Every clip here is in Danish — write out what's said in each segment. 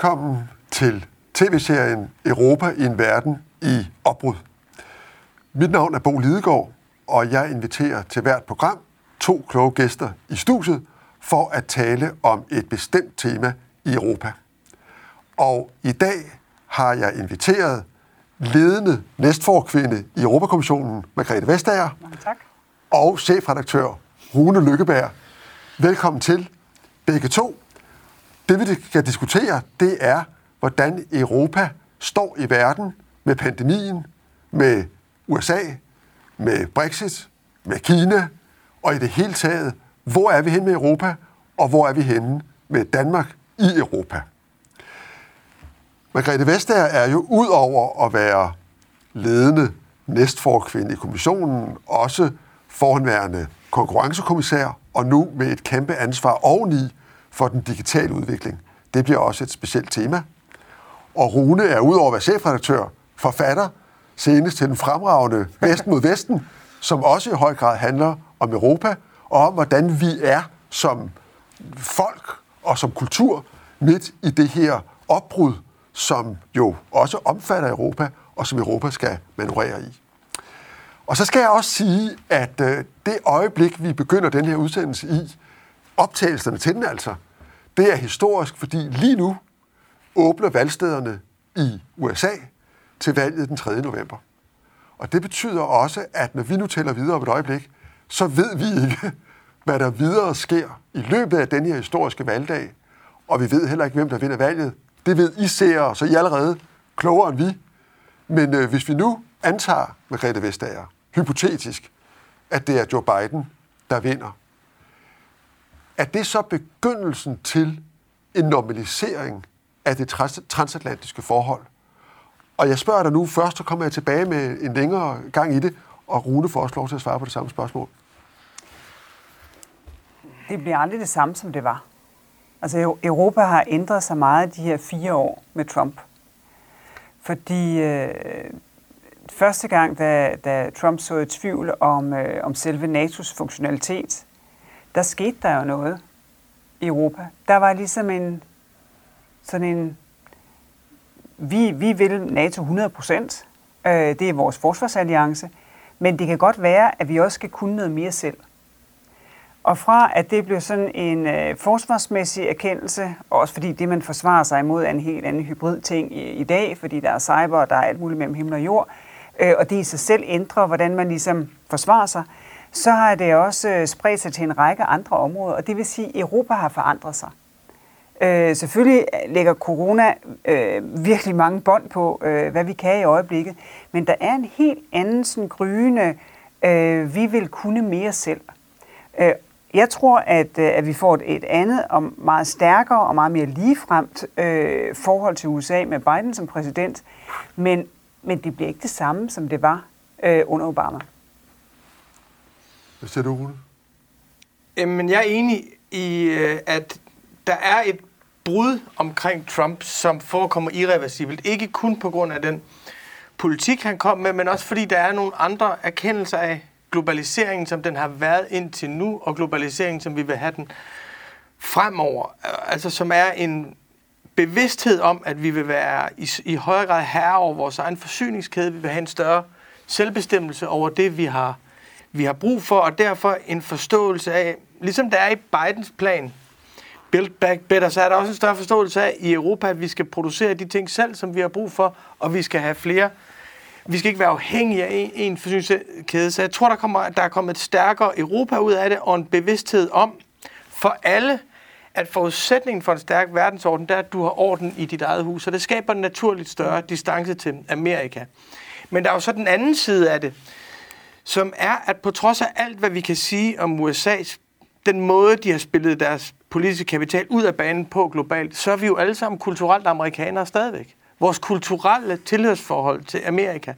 velkommen til tv-serien Europa i en verden i opbrud. Mit navn er Bo Lidegaard, og jeg inviterer til hvert program to kloge gæster i studiet for at tale om et bestemt tema i Europa. Og i dag har jeg inviteret ledende næstforkvinde i Europakommissionen, Margrethe Vestager, Mange tak. og chefredaktør Rune Lykkeberg. Velkommen til begge to. Det vi skal diskutere, det er, hvordan Europa står i verden med pandemien, med USA, med Brexit, med Kina, og i det hele taget, hvor er vi henne med Europa, og hvor er vi henne med Danmark i Europa. Margrethe Vestager er jo ud over at være ledende næstforkvinde i kommissionen, også forhenværende konkurrencekommissær, og nu med et kæmpe ansvar oveni for den digitale udvikling. Det bliver også et specielt tema. Og Rune er udover at være chefredaktør, forfatter, senest til den fremragende Vesten mod Vesten, som også i høj grad handler om Europa, og om hvordan vi er som folk og som kultur midt i det her opbrud, som jo også omfatter Europa, og som Europa skal manøvrere i. Og så skal jeg også sige, at øh, det øjeblik, vi begynder den her udsendelse i, optagelserne til den altså, det er historisk, fordi lige nu åbner valgstederne i USA til valget den 3. november. Og det betyder også, at når vi nu tæller videre om et øjeblik, så ved vi ikke, hvad der videre sker i løbet af den her historiske valgdag. Og vi ved heller ikke, hvem der vinder valget. Det ved I ser, så I er allerede klogere end vi. Men øh, hvis vi nu antager, Margrethe Vestager, hypotetisk, at det er Joe Biden, der vinder, er det så begyndelsen til en normalisering af det trans- transatlantiske forhold? Og jeg spørger dig nu først, så kommer jeg tilbage med en længere gang i det, og Rune får også lov til at svare på det samme spørgsmål. Det bliver aldrig det samme, som det var. Altså Europa har ændret sig meget de her fire år med Trump. Fordi øh, første gang, da, da Trump så i tvivl om, øh, om selve NATO's funktionalitet, der skete der jo noget i Europa. Der var ligesom en sådan en vi, vi vil NATO 100 procent. Øh, det er vores forsvarsalliance. Men det kan godt være, at vi også skal kunne noget mere selv. Og fra at det blev sådan en øh, forsvarsmæssig erkendelse, også fordi det, man forsvarer sig imod, er en helt anden hybrid ting i, i dag, fordi der er cyber, og der er alt muligt mellem himmel og jord, øh, og det i sig selv ændrer, hvordan man ligesom forsvarer sig, så har det også øh, spredt sig til en række andre områder, og det vil sige, at Europa har forandret sig. Øh, selvfølgelig øh, lægger corona øh, virkelig mange bånd på, øh, hvad vi kan i øjeblikket, men der er en helt anden sådan gryende, øh, vi vil kunne mere selv. Øh, jeg tror, at, øh, at vi får et, et andet og meget stærkere og meget mere ligefremt øh, forhold til USA med Biden som præsident, men, men det bliver ikke det samme, som det var øh, under Obama. Hvad siger du, Rune? Jamen, jeg er enig i, øh, at der er et brud omkring Trump, som forekommer irreversibelt. Ikke kun på grund af den politik, han kom med, men også fordi der er nogle andre erkendelser af globaliseringen, som den har været indtil nu, og globaliseringen, som vi vil have den fremover. Altså som er en bevidsthed om, at vi vil være i, i højere grad herre over vores egen forsyningskæde. Vi vil have en større selvbestemmelse over det, vi har, vi har brug for, og derfor en forståelse af, ligesom der er i Bidens plan, Build Back Better, så er der også en større forståelse af i Europa, at vi skal producere de ting selv, som vi har brug for, og vi skal have flere. Vi skal ikke være afhængige af en, en forsyningskæde. Så jeg tror, der, kommer, der er kommet et stærkere Europa ud af det, og en bevidsthed om for alle, at forudsætningen for en stærk verdensorden, det er, at du har orden i dit eget hus. Så det skaber en naturligt større distance til Amerika. Men der er jo så den anden side af det, som er, at på trods af alt, hvad vi kan sige om USA's, den måde, de har spillet deres politiske kapital ud af banen på globalt, så er vi jo alle sammen kulturelt amerikanere stadigvæk. Vores kulturelle tilhørsforhold til Amerika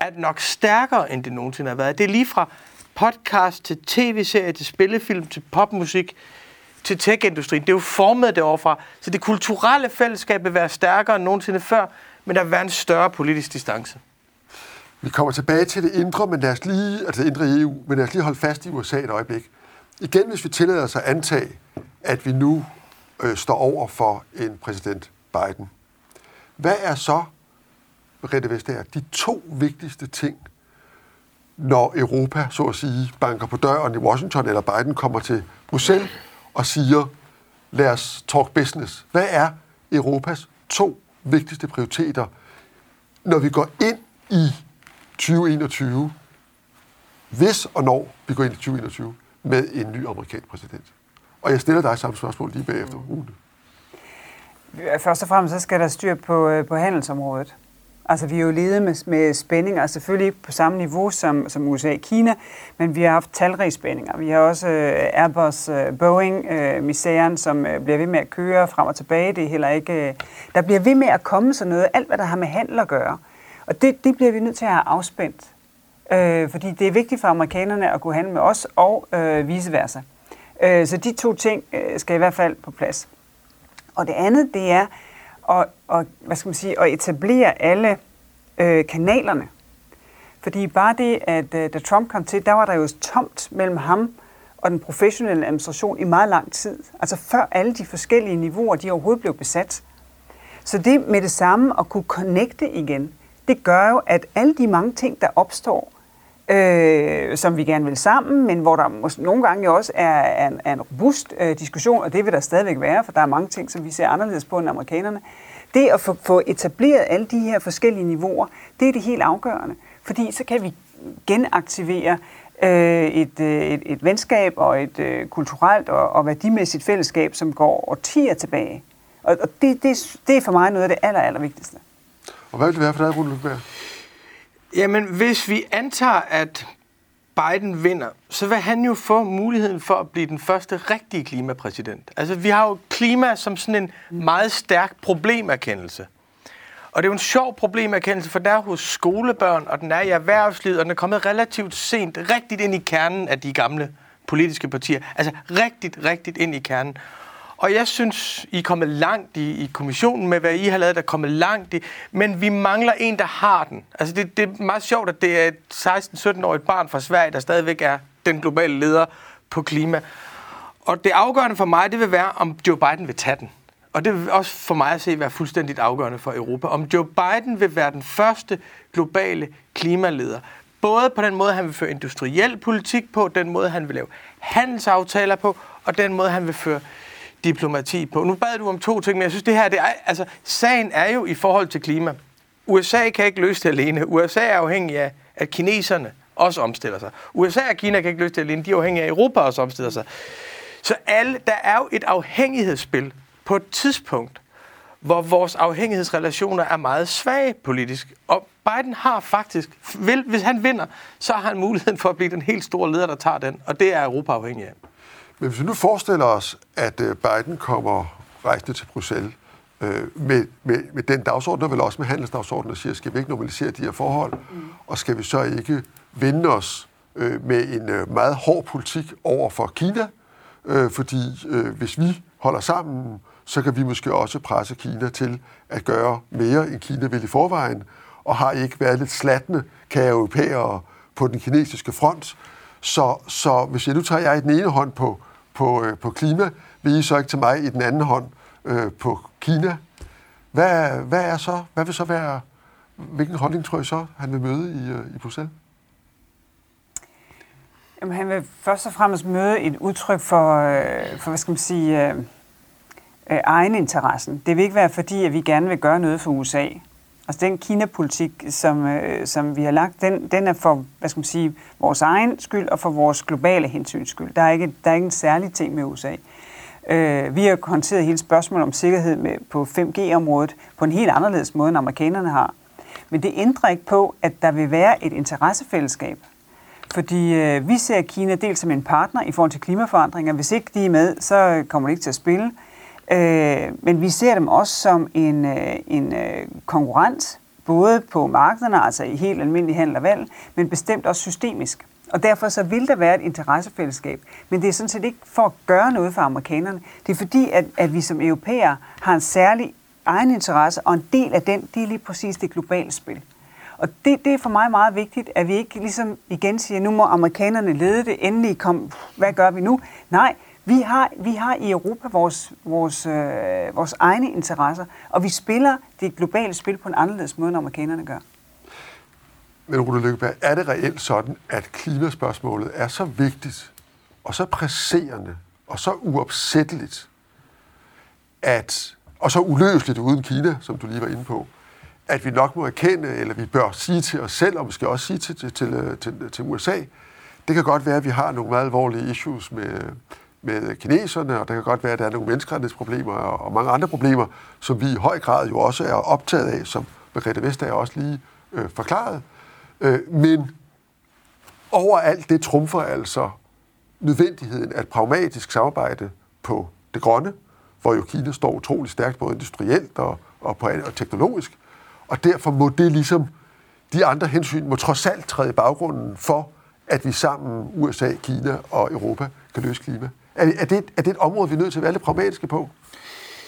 er nok stærkere, end det nogensinde har været. Det er lige fra podcast til tv-serie, til spillefilm, til popmusik, til tech-industrien. Det er jo formet derovre Så det kulturelle fællesskab vil være stærkere end nogensinde før, men der vil være en større politisk distance. Vi kommer tilbage til det indre, men lad os lige, altså det indre i EU, men lad os lige holde fast i USA et øjeblik. Igen, hvis vi tillader os at antage, at vi nu øh, står over for en præsident Biden. Hvad er så, Rette Vestager, de to vigtigste ting, når Europa, så at sige, banker på døren i Washington, eller Biden kommer til Bruxelles og siger, lad os talk business. Hvad er Europas to vigtigste prioriteter, når vi går ind i 2021, hvis og når vi går ind i 2021 med en ny amerikansk præsident? Og jeg stiller dig samme spørgsmål lige bagefter, Rune. Først og fremmest så skal der styr på, øh, på handelsområdet. Altså, vi er jo ledet med, med spændinger, selvfølgelig ikke på samme niveau som, som USA og Kina, men vi har haft talrige spændinger. Vi har også uh, Airbus, uh, Boeing, uh, misæren, som uh, bliver ved med at køre frem og tilbage. Det er heller ikke... Uh, der bliver ved med at komme sådan noget, alt hvad der har med handel at gøre. Og det, det bliver vi nødt til at have afspændt. øh, fordi det er vigtigt for amerikanerne at kunne handle med os, og øh, vice versa. Øh, så de to ting øh, skal i hvert fald på plads. Og det andet, det er, at, og, hvad skal man sige, at etablere alle øh, kanalerne. Fordi bare det, at øh, da Trump kom til, der var der jo tomt mellem ham og den professionelle administration i meget lang tid. Altså før alle de forskellige niveauer, de overhovedet blev besat. Så det med det samme at kunne connecte igen, det gør jo, at alle de mange ting, der opstår, øh, som vi gerne vil sammen, men hvor der måske nogle gange jo også er, er, en, er en robust øh, diskussion, og det vil der stadigvæk være, for der er mange ting, som vi ser anderledes på end amerikanerne. Det at få, få etableret alle de her forskellige niveauer, det er det helt afgørende, fordi så kan vi genaktivere øh, et, øh, et, et venskab og et øh, kulturelt og, og værdimæssigt fællesskab, som går årtier tilbage. Og, og det, det, det er for mig noget af det aller, aller vigtigste. Og hvad vil det være for dig, Rune Lundberg? Jamen, hvis vi antager, at Biden vinder, så vil han jo få muligheden for at blive den første rigtige klimapræsident. Altså, vi har jo klima som sådan en meget stærk problemerkendelse. Og det er jo en sjov problemerkendelse, for der er hos skolebørn, og den er i erhvervslivet, og den er kommet relativt sent, rigtigt ind i kernen af de gamle politiske partier. Altså rigtigt, rigtigt ind i kernen. Og jeg synes, I er kommet langt i, i kommissionen med, hvad I har lavet, der er kommet langt i. Men vi mangler en, der har den. Altså, det, det er meget sjovt, at det er et 16-17-årigt barn fra Sverige, der stadigvæk er den globale leder på klima. Og det afgørende for mig, det vil være, om Joe Biden vil tage den. Og det vil også for mig at se være fuldstændigt afgørende for Europa. Om Joe Biden vil være den første globale klimaleder. Både på den måde, han vil føre industriel politik på, den måde, han vil lave handelsaftaler på, og den måde, han vil føre diplomati på. Nu bad du om to ting, men jeg synes, det her, det er, altså, sagen er jo i forhold til klima. USA kan ikke løse det alene. USA er afhængig af, at kineserne også omstiller sig. USA og Kina kan ikke løse det alene. De er afhængige af, at Europa også omstiller sig. Så alle, der er jo et afhængighedsspil på et tidspunkt, hvor vores afhængighedsrelationer er meget svage politisk. Og Biden har faktisk, vil, hvis han vinder, så har han muligheden for at blive den helt store leder, der tager den. Og det er Europa afhængig af. Men hvis vi nu forestiller os, at øh, Biden kommer rejsende til Bruxelles øh, med, med, med den dagsorden, og vel også med handelsdagsordenen, og siger, skal vi ikke normalisere de her forhold, mm. og skal vi så ikke vende os øh, med en øh, meget hård politik over for Kina, øh, fordi øh, hvis vi holder sammen, så kan vi måske også presse Kina til at gøre mere, end Kina vil i forvejen, og har ikke været lidt slatne, kan europæere på den kinesiske front. Så, så hvis jeg nu tager jeg i den ene hånd på på, øh, på klima, vil I så ikke til mig i den anden hånd øh, på Kina. Hvad, hvad, er så, hvad vil så være, hvilken holdning tror I så, han vil møde i, øh, i Bruxelles? Jamen, han vil først og fremmest møde et udtryk for, øh, for hvad skal man sige, øh, øh, egeninteressen. Det vil ikke være fordi, at vi gerne vil gøre noget for USA. Altså den Kina-politik, som, øh, som vi har lagt, den, den er for hvad skal man sige, vores egen skyld og for vores globale hensyns skyld. Der er ikke, der er ikke en særlig ting med USA. Øh, vi har håndteret hele spørgsmålet om sikkerhed med, på 5G-området på en helt anderledes måde, end amerikanerne har. Men det ændrer ikke på, at der vil være et interessefællesskab. Fordi øh, vi ser Kina dels som en partner i forhold til klimaforandringer. Hvis ikke de er med, så kommer de ikke til at spille. Øh, men vi ser dem også som en, øh, en øh, konkurrent, både på markederne, altså i helt almindelig handel og valg, men bestemt også systemisk. Og derfor så vil der være et interessefællesskab. Men det er sådan set ikke for at gøre noget for amerikanerne. Det er fordi, at, at vi som europæere har en særlig egen interesse, og en del af den, det er lige præcis det globale spil. Og det, det er for mig meget vigtigt, at vi ikke ligesom igen siger, nu må amerikanerne lede det, endelig kom, hvad gør vi nu? Nej, vi har, vi har i Europa vores, vores, øh, vores egne interesser, og vi spiller det globale spil på en anderledes måde, end amerikanerne gør. Men Rune Lykkeberg, er det reelt sådan, at klimaspørgsmålet er så vigtigt, og så presserende, og så uopsætteligt, at, og så uløseligt uden Kina, som du lige var inde på, at vi nok må erkende, eller vi bør sige til os selv, og måske også sige til, til, til, til, til USA, det kan godt være, at vi har nogle meget alvorlige issues med, med kineserne, og det kan godt være, at der er nogle menneskerettighedsproblemer og, og mange andre problemer, som vi i høj grad jo også er optaget af, som Margrethe Vestager også lige øh, forklaret. Øh, men overalt det trumfer altså nødvendigheden af et pragmatisk samarbejde på det grønne, hvor jo Kina står utrolig stærkt både industrielt og, og, på, og teknologisk. Og derfor må det ligesom, de andre hensyn må trods alt træde i baggrunden for, at vi sammen, USA, Kina og Europa, kan løse klima. Er, er, det, er det et område, vi er nødt til at være lidt pragmatiske på?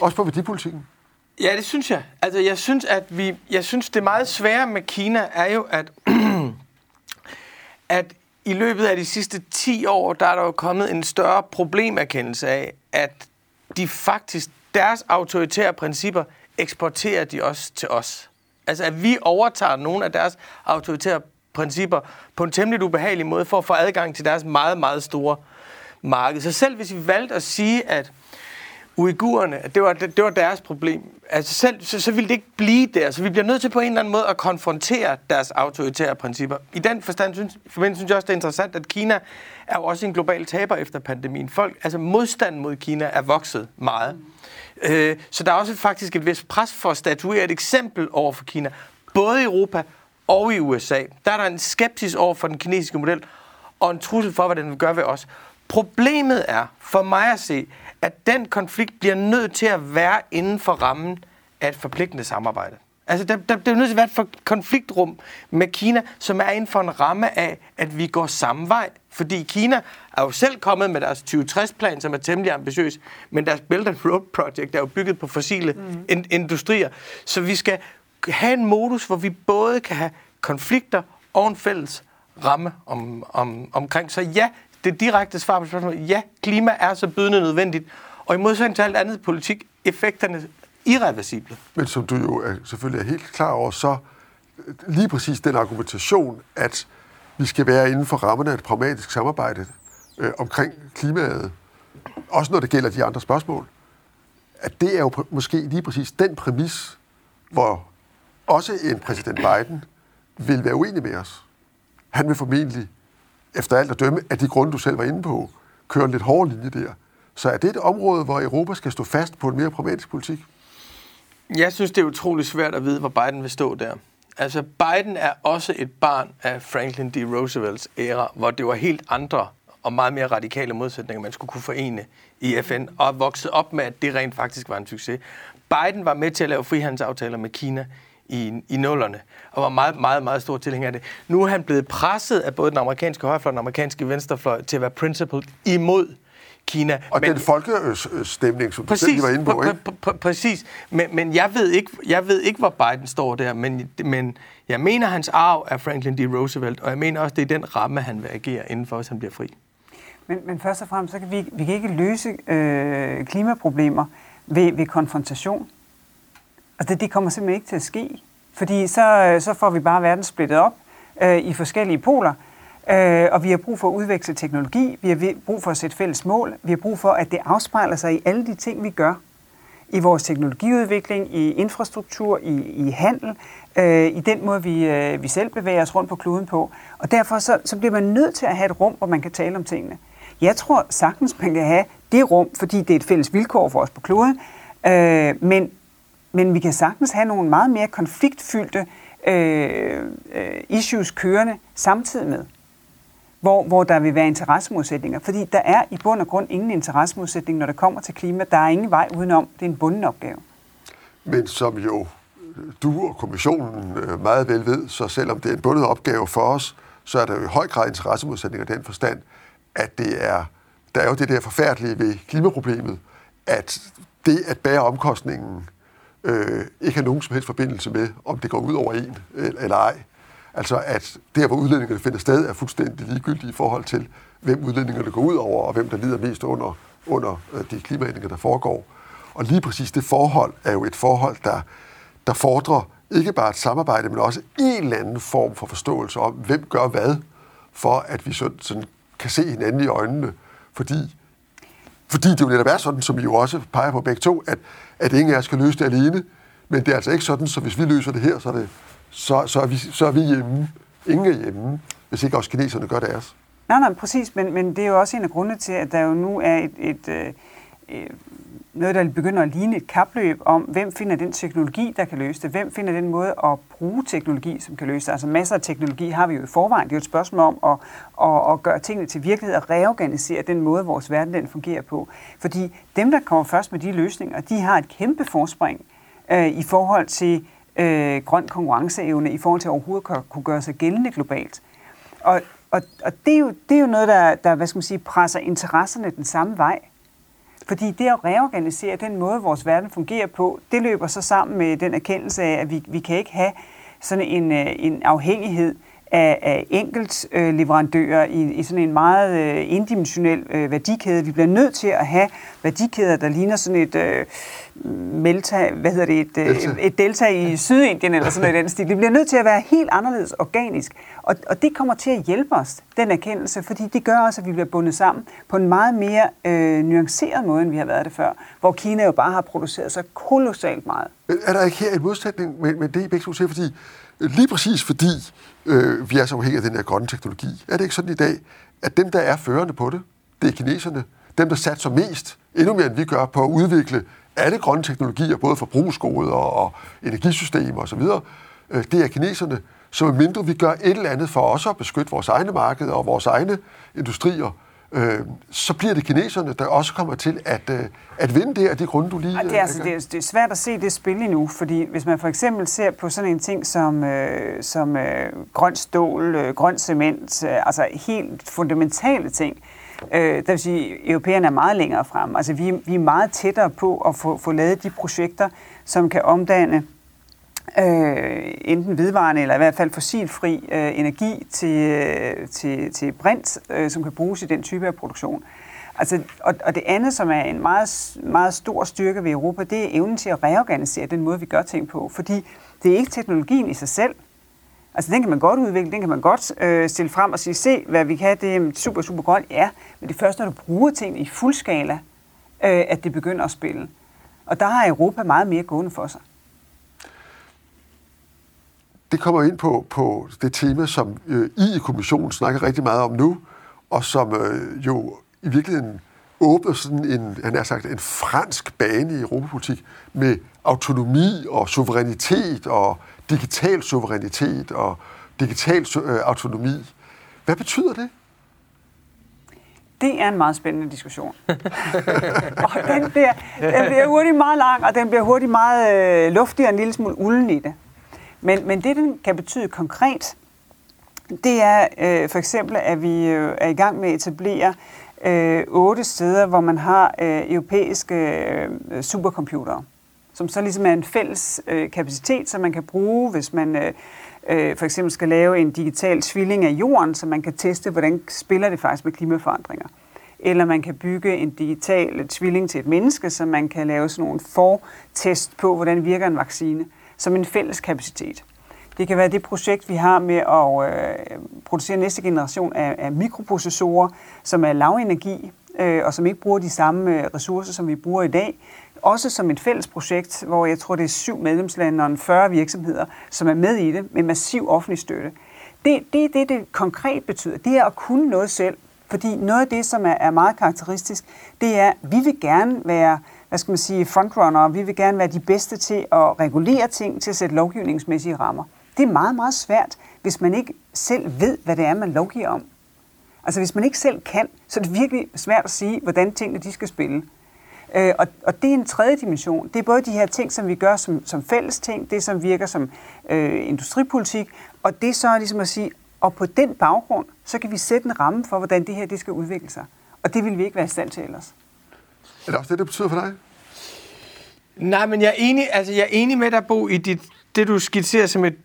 Også på værdipolitikken? Ja, det synes jeg. Altså, jeg synes, at vi, jeg synes, det meget svære med Kina er jo, at, at i løbet af de sidste 10 år, der er der jo kommet en større problemerkendelse af, at de faktisk, deres autoritære principper, eksporterer de også til os. Altså, at vi overtager nogle af deres autoritære principper på en temmelig ubehagelig måde for at få adgang til deres meget, meget store marked. Så selv hvis vi valgte at sige, at uigurerne, det var, det, det var deres problem, altså selv, så, så ville det ikke blive der. Så vi bliver nødt til på en eller anden måde at konfrontere deres autoritære principper. I den forstand synes, for synes jeg også, det er interessant, at Kina er jo også en global taber efter pandemien. Folk, altså modstanden mod Kina er vokset meget. Mm. Øh, så der er også faktisk et vis pres for at statuere et eksempel over for Kina, både i Europa og i USA. Der er der en skepsis over for den kinesiske model, og en trussel for, hvad den vil gøre ved os. Problemet er, for mig at se, at den konflikt bliver nødt til at være inden for rammen af et forpligtende samarbejde. Altså, der, der, der er nødt til at være et konfliktrum med Kina, som er inden for en ramme af, at vi går samme vej. Fordi Kina er jo selv kommet med deres 2060-plan, som er temmelig ambitiøs, men deres Belt and Road Project er jo bygget på fossile mm. in- industrier. Så vi skal have en modus, hvor vi både kan have konflikter og en fælles ramme om, om, omkring. Så ja, det direkte svar på spørgsmålet, ja, klima er så bydende nødvendigt, og i modsætning til alt andet politik, effekterne irreversible. Men som du jo er, selvfølgelig er helt klar over, så øh, lige præcis den argumentation, at vi skal være inden for rammerne af et pragmatisk samarbejde øh, omkring klimaet, også når det gælder de andre spørgsmål, at det er jo måske lige præcis den præmis, hvor også en præsident Biden vil være uenig med os. Han vil formentlig efter alt at dømme, af de grunde, du selv var inde på, kører en lidt hård linje der. Så er det et område, hvor Europa skal stå fast på en mere pragmatisk politik? Jeg synes, det er utroligt svært at vide, hvor Biden vil stå der. Altså, Biden er også et barn af Franklin D. Roosevelts æra, hvor det var helt andre og meget mere radikale modsætninger, man skulle kunne forene i FN, og vokset op med, at det rent faktisk var en succes. Biden var med til at lave frihandelsaftaler med Kina i, i nullerne, og var meget, meget, meget stor tilhænger af det. Nu er han blevet presset af både den amerikanske højrefløj og den amerikanske venstrefløj til at være principled imod Kina. Og men, den folkestemning, som præcis, du selv var inde på, ikke? Pr- pr- præcis. Men, men jeg, ved ikke, jeg ved ikke, hvor Biden står der, men, men jeg mener, hans arv er Franklin D. Roosevelt, og jeg mener også, det er den ramme, han vil agere indenfor, hvis han bliver fri. Men, men først og fremmest, så kan vi, vi kan ikke løse øh, klimaproblemer ved, ved konfrontation. Altså det, det kommer simpelthen ikke til at ske, fordi så, øh, så får vi bare verden splittet op øh, i forskellige poler, øh, og vi har brug for at udveksle teknologi, vi har brug for at sætte fælles mål, vi har brug for, at det afspejler sig i alle de ting, vi gør. I vores teknologiudvikling, i infrastruktur, i, i handel, øh, i den måde, vi, øh, vi selv bevæger os rundt på kloden på. Og derfor så, så bliver man nødt til at have et rum, hvor man kan tale om tingene. Jeg tror sagtens, man kan have det rum, fordi det er et fælles vilkår for os på kloden, øh, men men vi kan sagtens have nogle meget mere konfliktfyldte øh, øh, issues kørende samtidig med, hvor, hvor der vil være interessemodsætninger. Fordi der er i bund og grund ingen interessemodsætning, når det kommer til klima. Der er ingen vej udenom. Det er en bunden opgave. Men som jo du og kommissionen øh, meget vel ved, så selvom det er en bundet opgave for os, så er der jo i høj grad interessemodsætninger i den forstand, at det er, der er jo det der forfærdelige ved klimaproblemet, at det at bære omkostningen øh, ikke har nogen som helst forbindelse med, om det går ud over en øh, eller ej. Altså at der, hvor udlændingerne finder sted, er fuldstændig ligegyldigt i forhold til, hvem udlændingerne går ud over, og hvem der lider mest under under øh, de klimaændringer, der foregår. Og lige præcis det forhold er jo et forhold, der, der fordrer ikke bare et samarbejde, men også en eller anden form for forståelse om, hvem gør hvad, for at vi sådan, sådan kan se hinanden i øjnene. Fordi, fordi det jo netop er sådan, som vi jo også peger på begge to, at, at ingen af os kan løse det alene, men det er altså ikke sådan, så hvis vi løser det her, så er, det, så, så er, vi, så er vi hjemme. Ingen er hjemme, hvis ikke også kineserne gør deres. Nej, nej, præcis, men, men det er jo også en af grundene til, at der jo nu er et, et, et, et noget, der begynder at ligne et kapløb om, hvem finder den teknologi, der kan løse det, hvem finder den måde at bruge teknologi, som kan løse det. Altså masser af teknologi har vi jo i forvejen. Det er jo et spørgsmål om at, at, at gøre tingene til virkelighed og reorganisere den måde, vores verden den fungerer på. Fordi dem, der kommer først med de løsninger, de har et kæmpe forspring øh, i forhold til øh, grøn konkurrenceevne, i forhold til at overhovedet kunne gøre sig gældende globalt. Og, og, og det, er jo, det er jo noget, der, der hvad skal man sige, presser interesserne den samme vej. Fordi det at reorganisere den måde, vores verden fungerer på, det løber så sammen med den erkendelse af, at vi, vi kan ikke have sådan en, øh, en afhængighed af, af enkelt øh, leverandører i, i sådan en meget øh, indimensionel øh, værdikæde. Vi bliver nødt til at have værdikæder, der ligner sådan et øh, melta, hvad hedder det, et, øh, delta. et delta i Sydindien eller sådan noget i den stil. Det bliver nødt til at være helt anderledes organisk. Og, og det kommer til at hjælpe os, den erkendelse, fordi det gør også, at vi bliver bundet sammen på en meget mere øh, nuanceret måde, end vi har været det før, hvor Kina jo bare har produceret så kolossalt meget. Men er der ikke her en modsætning med, med det, I begge to siger, fordi lige præcis fordi øh, vi er så afhængige af den her grønne teknologi, er det ikke sådan i dag, at dem, der er førende på det, det er kineserne, dem, der satser mest, endnu mere end vi gør, på at udvikle alle grønne teknologier, både forbrugsgode og, og energisystemer osv., øh, det er kineserne. Så mindre vi gør et eller andet for også at beskytte vores egne markeder og vores egne industrier, øh, så bliver det kineserne, der også kommer til at, øh, at vinde det af de grunde, du lige... det, er, altså, det, er, det er svært at se det spil endnu, fordi hvis man for eksempel ser på sådan en ting som, øh, som øh, grøn stål, øh, grøn cement, øh, altså helt fundamentale ting, øh, det vil sige, at europæerne er meget længere frem. Altså vi, vi er meget tættere på at få, få lavet de projekter, som kan omdanne øh, enten vedvarende eller i hvert fald fossilfri øh, energi til, øh, til, til brint, øh, som kan bruges i den type af produktion. Altså, og, og det andet, som er en meget, meget stor styrke ved Europa, det er evnen til at reorganisere den måde, vi gør ting på. Fordi det er ikke teknologien i sig selv. Altså, den kan man godt udvikle, den kan man godt øh, stille frem og sige, se, hvad vi kan, det er super, super godt. Ja, men det er først, når du bruger ting i fuld skala, øh, at det begynder at spille. Og der har Europa meget mere gående for sig det kommer ind på, på det tema, som øh, I i kommissionen snakker rigtig meget om nu, og som øh, jo i virkeligheden åbner sådan en, han har sagt, en fransk bane i europapolitik med autonomi og suverænitet og digital suverænitet og digital øh, autonomi. Hvad betyder det? Det er en meget spændende diskussion. og den bliver, den bliver hurtigt meget lang, og den bliver hurtigt meget øh, luftig og en lille smule ulden i det. Men, men det, den kan betyde konkret, det er øh, for eksempel, at vi øh, er i gang med at etablere øh, otte steder, hvor man har øh, europæiske øh, supercomputere, som så ligesom er en fælles øh, kapacitet, som man kan bruge, hvis man øh, øh, for eksempel skal lave en digital tvilling af jorden, så man kan teste, hvordan spiller det faktisk med klimaforandringer. Eller man kan bygge en digital tvilling til et menneske, så man kan lave sådan nogle fortest på, hvordan virker en vaccine som en fælles kapacitet. Det kan være det projekt, vi har med at øh, producere næste generation af, af mikroprocessorer, som er lavenergi øh, og som ikke bruger de samme øh, ressourcer, som vi bruger i dag. Også som et fælles projekt, hvor jeg tror, det er syv medlemslande og 40 virksomheder, som er med i det med massiv offentlig støtte. Det, det, det, det konkret betyder, det er at kunne noget selv. Fordi noget af det, som er, er meget karakteristisk, det er, at vi vil gerne være hvad skal man sige, frontrunner. Vi vil gerne være de bedste til at regulere ting, til at sætte lovgivningsmæssige rammer. Det er meget, meget svært, hvis man ikke selv ved, hvad det er, man lovgiver om. Altså hvis man ikke selv kan, så er det virkelig svært at sige, hvordan tingene de skal spille. Øh, og, og det er en tredje dimension. Det er både de her ting, som vi gør som, som fælles ting, det som virker som øh, industripolitik, og det så er ligesom at sige, og på den baggrund, så kan vi sætte en ramme for, hvordan det her det skal udvikle sig. Og det vil vi ikke være i stand til ellers. Er det også det, det betyder for dig? Nej, men jeg er enig, altså jeg er enig med dig, Bo, i dit, det, du skitserer som et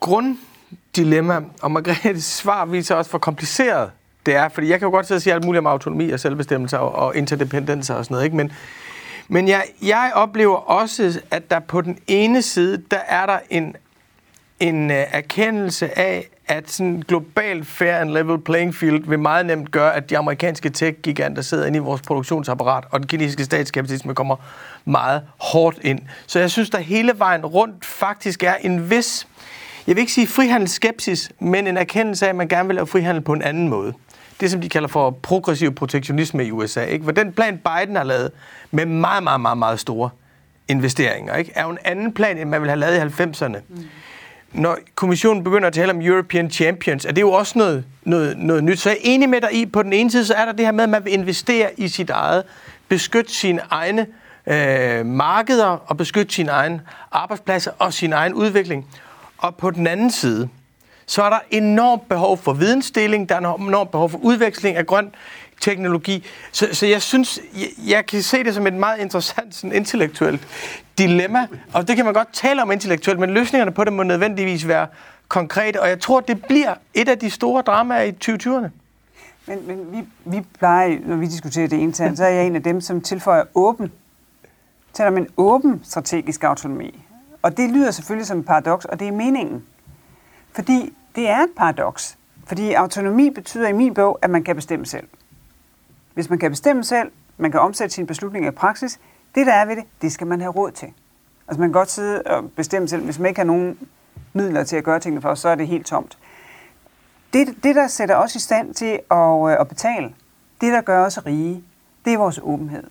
grunddilemma, og Margrethes svar viser også, hvor kompliceret det er. Fordi jeg kan jo godt sidde og sige alt muligt om autonomi og selvbestemmelse og, og interdependenser og sådan noget, ikke? Men, men jeg, jeg oplever også, at der på den ene side, der er der en, en øh, erkendelse af, at sådan globalt fair and level playing field vil meget nemt gøre, at de amerikanske tech-giganter sidder inde i vores produktionsapparat, og den kinesiske statskapitalisme kommer meget hårdt ind. Så jeg synes, der hele vejen rundt faktisk er en vis, jeg vil ikke sige frihandelsskepsis, men en erkendelse af, at man gerne vil lave frihandel på en anden måde. Det, som de kalder for progressiv protektionisme i USA. Ikke? For den plan, Biden har lavet med meget, meget, meget, meget store investeringer, ikke? er jo en anden plan, end man ville have lavet i 90'erne. Mm når kommissionen begynder at tale om European Champions, er det jo også noget, noget, noget nyt. Så jeg er enig med dig i, på den ene side, så er der det her med, at man vil investere i sit eget, beskytte sine egne øh, markeder og beskytte sine egne arbejdspladser og sin egen udvikling. Og på den anden side, så er der enormt behov for vidensdeling, der er enormt behov for udveksling af grøn teknologi. Så, så jeg synes, jeg, jeg kan se det som et meget interessant sådan, intellektuelt dilemma, og det kan man godt tale om intellektuelt, men løsningerne på det må nødvendigvis være konkrete, og jeg tror, det bliver et af de store dramaer i 2020'erne. Men, men vi, vi plejer, når vi diskuterer det internt, så er jeg en af dem, som tilføjer åben. Taler om en åben strategisk autonomi. Og det lyder selvfølgelig som et paradoks, og det er meningen. Fordi det er et paradoks. Fordi autonomi betyder i min bog, at man kan bestemme selv. Hvis man kan bestemme selv, man kan omsætte sine beslutninger i praksis, det der er ved det, det skal man have råd til. Altså man kan godt sidde og bestemme selv, hvis man ikke har nogen midler til at gøre tingene for, så er det helt tomt. Det, det der sætter os i stand til at, øh, at betale, det der gør os rige, det er vores åbenhed.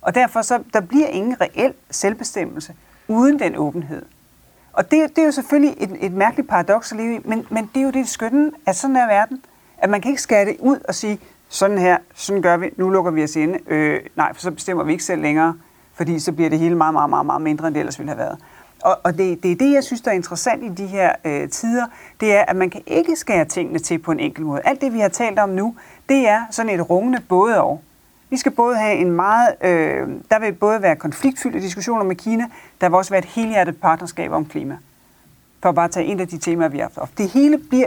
Og derfor så, der bliver ingen reel selvbestemmelse uden den åbenhed. Og det, det er jo selvfølgelig et, et mærkeligt paradoks at leve i, men, men det er jo det skønne, at sådan er verden. At man kan ikke skære det ud og sige, sådan her, sådan gør vi, nu lukker vi os inde. Øh, nej, for så bestemmer vi ikke selv længere, fordi så bliver det hele meget, meget, meget, meget mindre, end det ellers ville have været. Og, og det, det er det, jeg synes, der er interessant i de her øh, tider, det er, at man kan ikke skære tingene til på en enkelt måde. Alt det, vi har talt om nu, det er sådan et rungende både og. Vi skal både have en meget, øh, der vil både være konfliktfyldte diskussioner med Kina, der vil også være et helhjertet partnerskab om klima. For at bare tage en af de temaer, vi har haft. Det hele bliver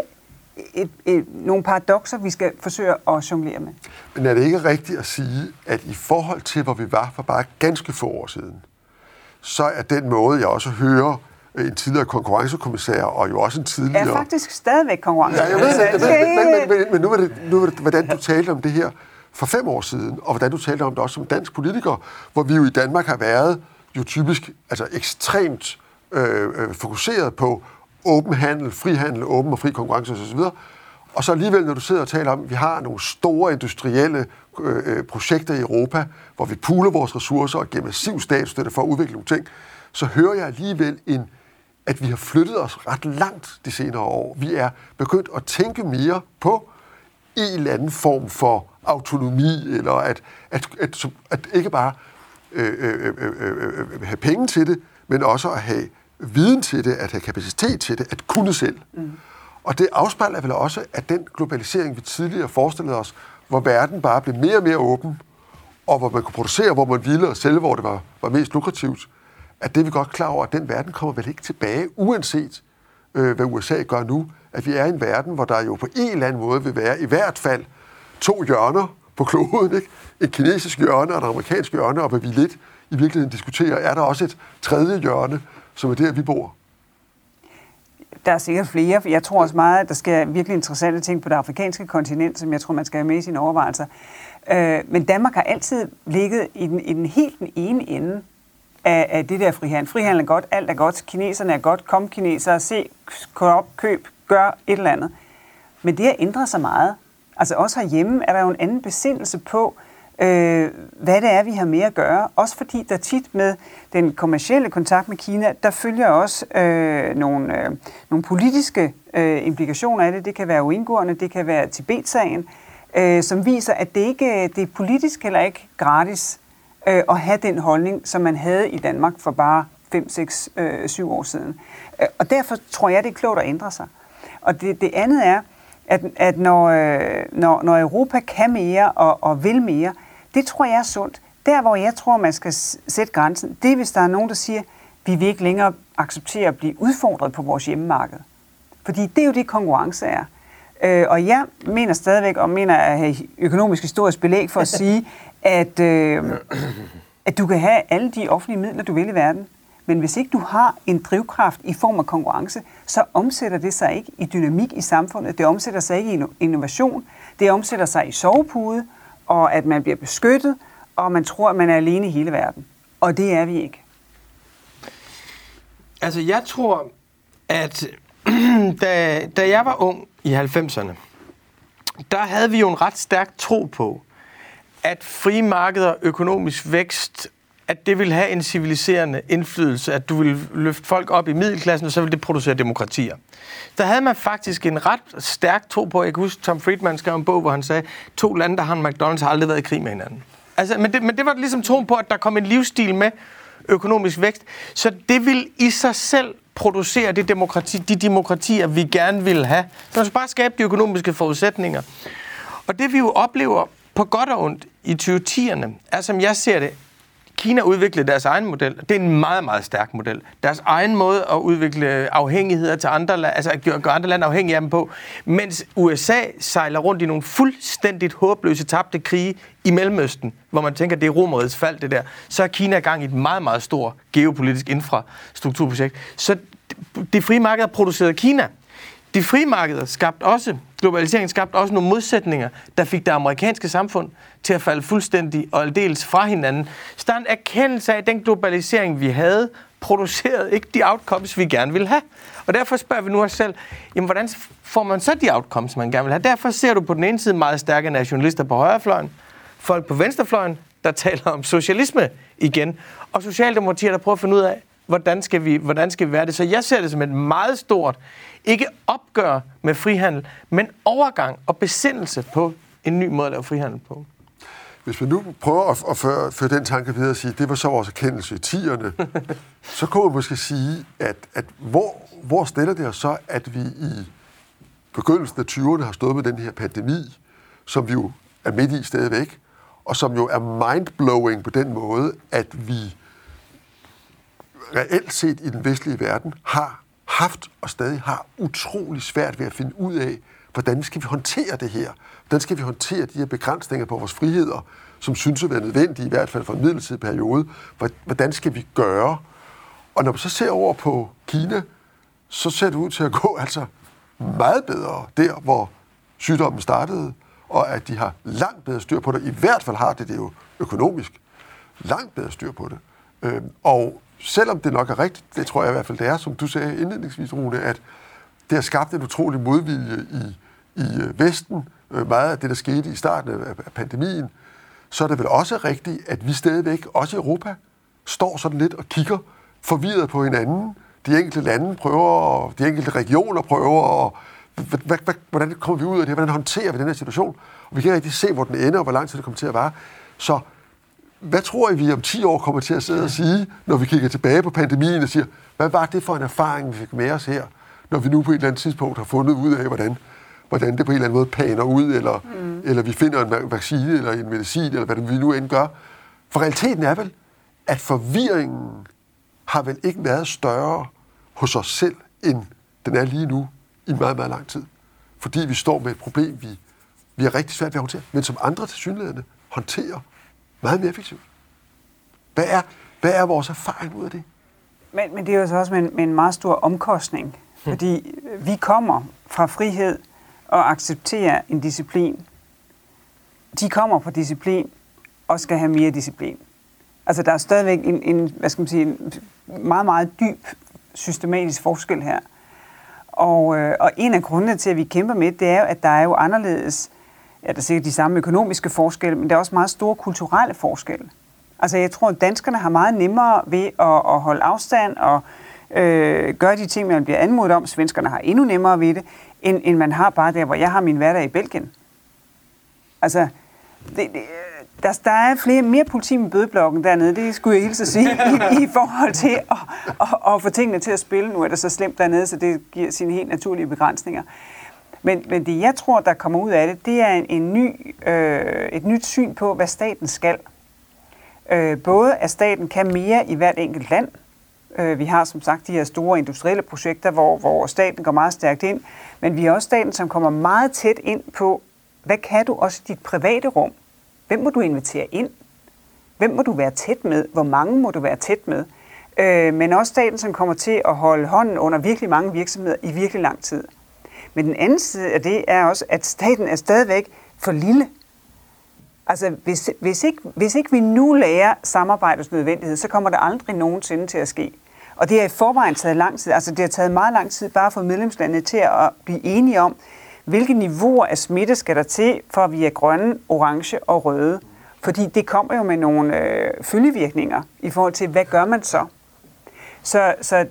et, et, nogle paradoxer, vi skal forsøge at jonglere med. Men er det ikke rigtigt at sige, at i forhold til, hvor vi var for bare ganske få år siden, så er den måde, jeg også hører en tidligere konkurrencekommissær, og jo også en tidligere... Er faktisk stadigvæk konkurrencekommissær. Ja, jeg ved det, men, men, men, men nu, er det, nu er det, hvordan du talte om det her for fem år siden, og hvordan du talte om det også som dansk politiker, hvor vi jo i Danmark har været jo typisk altså ekstremt øh, øh, fokuseret på åben handel, frihandel, åben og fri konkurrence osv., og så alligevel, når du sidder og taler om, at vi har nogle store industrielle øh, øh projekter i Europa, hvor vi puler vores ressourcer og giver massiv statsstøtte for at udvikle nogle ting, så hører jeg alligevel en, at vi har flyttet os ret langt de senere år. Vi er begyndt at tænke mere på en eller anden form for autonomi, eller at, at, at, at ikke bare øh, øh, øh, øh, have penge til det, men også at have viden til det, at have kapacitet til det, at kunne selv. Mm. Og det afspejler vel også, at den globalisering, vi tidligere forestillede os, hvor verden bare blev mere og mere åben, og hvor man kunne producere, hvor man ville og sælge, hvor det var, var mest lukrativt, at det er vi godt klar over, at den verden kommer vel ikke tilbage, uanset øh, hvad USA gør nu. At vi er i en verden, hvor der jo på en eller anden måde vil være i hvert fald to hjørner på kloden. Ikke? Et kinesisk hjørne og et amerikansk hjørne, og hvad vi lidt i virkeligheden diskuterer, er der også et tredje hjørne, som er der, vi bor? Der er sikkert flere. Jeg tror også meget, at der sker virkelig interessante ting på det afrikanske kontinent, som jeg tror, man skal have med i sine overvejelser. Øh, men Danmark har altid ligget i den, i den helt den ene ende af, af det der frihandel. Frihandel er godt, alt er godt, kineserne er godt, kom kinesere, se, op, køb, gør et eller andet. Men det har ændret sig meget. Altså også herhjemme er der jo en anden besindelse på, øh, øh, hvad det er, vi har mere at gøre. Også fordi der tit med den kommercielle kontakt med Kina, der følger også øh, nogle, øh, nogle politiske øh, implikationer af det. Det kan være uindgående, det kan være Tibet-sagen, øh, som viser, at det ikke det er politisk heller ikke gratis øh, at have den holdning, som man havde i Danmark for bare 5, 6, øh, 7 år siden. Øh, og derfor tror jeg, det er klogt at ændre sig. Og det, det andet er, at, at når, øh, når, når Europa kan mere og, og vil mere, det tror jeg er sundt. Der, hvor jeg tror, man skal sætte grænsen, det er, hvis der er nogen, der siger, vi vil ikke længere acceptere at blive udfordret på vores hjemmemarked. Fordi det er jo det, konkurrence er. Øh, og jeg mener stadigvæk, og mener at have økonomisk historisk belæg for at sige, at, øh, at du kan have alle de offentlige midler, du vil i verden, men hvis ikke du har en drivkraft i form af konkurrence, så omsætter det sig ikke i dynamik i samfundet. Det omsætter sig ikke i innovation. Det omsætter sig i sovepude, og at man bliver beskyttet, og man tror, at man er alene i hele verden. Og det er vi ikke. Altså, jeg tror, at da, da jeg var ung i 90'erne, der havde vi jo en ret stærk tro på, at frie markeder, økonomisk vækst at det vil have en civiliserende indflydelse, at du vil løfte folk op i middelklassen, og så vil det producere demokratier. Der havde man faktisk en ret stærk tro på, jeg kan huske, Tom Friedman skrev en bog, hvor han sagde, to lande, der har en McDonald's, har aldrig været i krig med hinanden. Altså, men, det, men det var ligesom troen på, at der kom en livsstil med økonomisk vækst. Så det vil i sig selv producere det demokrati, de demokratier, vi gerne vil have. Så man skal bare skabe de økonomiske forudsætninger. Og det vi jo oplever på godt og ondt i 2010'erne, er som jeg ser det, Kina udviklede deres egen model. Det er en meget, meget stærk model. Deres egen måde at udvikle afhængigheder til andre lande, altså at gøre andre lande afhængige af dem på, mens USA sejler rundt i nogle fuldstændigt håbløse tabte krige i Mellemøsten, hvor man tænker, det er romerets fald, det der, så er Kina i gang i et meget, meget stort geopolitisk infrastrukturprojekt. Så det frie marked har produceret Kina. De frie markeder skabte også, globaliseringen skabte også nogle modsætninger, der fik det amerikanske samfund til at falde fuldstændig og aldeles fra hinanden. Så der er en erkendelse af, at den globalisering, vi havde, producerede ikke de outcomes, vi gerne ville have. Og derfor spørger vi nu os selv, jamen, hvordan får man så de outcomes, man gerne vil have? Derfor ser du på den ene side meget stærke nationalister på højrefløjen, folk på venstrefløjen, der taler om socialisme igen, og socialdemokratier, der prøver at finde ud af, hvordan skal, vi, hvordan skal vi være det? Så jeg ser det som et meget stort, ikke opgør med frihandel, men overgang og besindelse på en ny måde at lave frihandel på. Hvis man nu prøver at, at føre, føre den tanke videre og sige, at det var så vores erkendelse i tierne, så kunne man måske sige, at, at hvor, hvor stiller det os så, at vi i begyndelsen af 20'erne har stået med den her pandemi, som vi jo er midt i stadigvæk, og som jo er mindblowing på den måde, at vi reelt set i den vestlige verden har haft og stadig har utrolig svært ved at finde ud af, hvordan skal vi håndtere det her? Hvordan skal vi håndtere de her begrænsninger på vores friheder, som synes at være nødvendige, i hvert fald for en midlertidig periode? Hvordan skal vi gøre? Og når man så ser over på Kina, så ser det ud til at gå altså meget bedre der, hvor sygdommen startede, og at de har langt bedre styr på det. I hvert fald har det det jo økonomisk. Langt bedre styr på det. Øhm, og selvom det nok er rigtigt, det tror jeg i hvert fald, det er, som du sagde indledningsvis, Rune, at det har skabt en utrolig modvilje i, i øh, Vesten, øh, meget af det, der skete i starten af pandemien, så er det vel også rigtigt, at vi stadigvæk, også i Europa, står sådan lidt og kigger forvirret på hinanden. De enkelte lande prøver, og de enkelte regioner prøver, og hvordan kommer vi ud af det? Hvordan håndterer vi den her situation? Og vi kan ikke rigtig se, hvor den ender, og hvor lang tid det kommer til at vare. Så hvad tror I, vi om 10 år kommer til at sidde og sige, når vi kigger tilbage på pandemien og siger, hvad var det for en erfaring, vi fik med os her, når vi nu på et eller andet tidspunkt har fundet ud af, hvordan, hvordan det på en eller anden måde paner ud, eller, mm. eller vi finder en vaccine eller en medicin, eller hvad vi nu end gør. For realiteten er vel, at forvirringen har vel ikke været større hos os selv, end den er lige nu i meget, meget lang tid. Fordi vi står med et problem, vi, vi har rigtig svært ved at håndtere, men som andre til synlædende håndterer meget mere effektivt. Hvad er, hvad er vores erfaring ud af det? Men, men det er jo så også med en, med en meget stor omkostning, hmm. fordi vi kommer fra frihed og accepterer en disciplin. De kommer fra disciplin og skal have mere disciplin. Altså der er stadigvæk en, en, hvad skal man sige, en meget, meget dyb systematisk forskel her. Og, øh, og en af grundene til, at vi kæmper med det, er jo, at der er jo anderledes ja, der er sikkert de samme økonomiske forskelle, men der er også meget store kulturelle forskelle. Altså jeg tror, at danskerne har meget nemmere ved at, at holde afstand og øh, gøre de ting, man bliver anmodet om. Svenskerne har endnu nemmere ved det, end, end man har bare der, hvor jeg har min hverdag i Belgien. Altså, det, det, der, der er flere, mere politi med bødeblokken dernede, det skulle jeg hilse at sige, i, i forhold til at, at, at få tingene til at spille. Nu er det så slemt dernede, så det giver sine helt naturlige begrænsninger. Men, men det, jeg tror, der kommer ud af det, det er en, en ny, øh, et nyt syn på, hvad staten skal. Øh, både at staten kan mere i hvert enkelt land. Øh, vi har som sagt de her store industrielle projekter, hvor, hvor staten går meget stærkt ind. Men vi er også staten, som kommer meget tæt ind på, hvad kan du også i dit private rum? Hvem må du invitere ind? Hvem må du være tæt med? Hvor mange må du være tæt med? Øh, men også staten, som kommer til at holde hånden under virkelig mange virksomheder i virkelig lang tid. Men den anden side af det er også, at staten er stadigvæk for lille. Altså, hvis, hvis, ikke, hvis ikke vi nu lærer samarbejdets nødvendighed, så kommer det aldrig nogensinde til at ske. Og det har i forvejen taget lang tid. Altså, det har taget meget lang tid bare for medlemslandene til at blive enige om, hvilke niveauer af smitte skal der til, for at vi er grønne, orange og røde. Fordi det kommer jo med nogle øh, følgevirkninger i forhold til, hvad gør man så? Så, så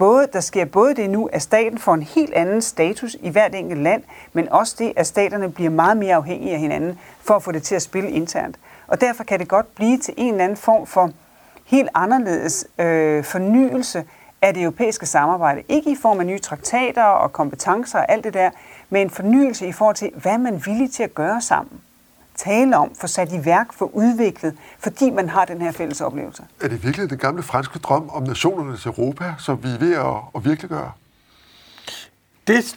både, der sker både det nu, at staten får en helt anden status i hvert enkelt land, men også det, at staterne bliver meget mere afhængige af hinanden for at få det til at spille internt. Og derfor kan det godt blive til en eller anden form for helt anderledes øh, fornyelse af det europæiske samarbejde. Ikke i form af nye traktater og kompetencer og alt det der, men en fornyelse i forhold til, hvad man er villig til at gøre sammen tale om, få sat i værk, få udviklet, fordi man har den her fælles oplevelse. Er det virkelig den gamle franske drøm om nationernes Europa, som vi er ved at, at virkeliggøre? Det,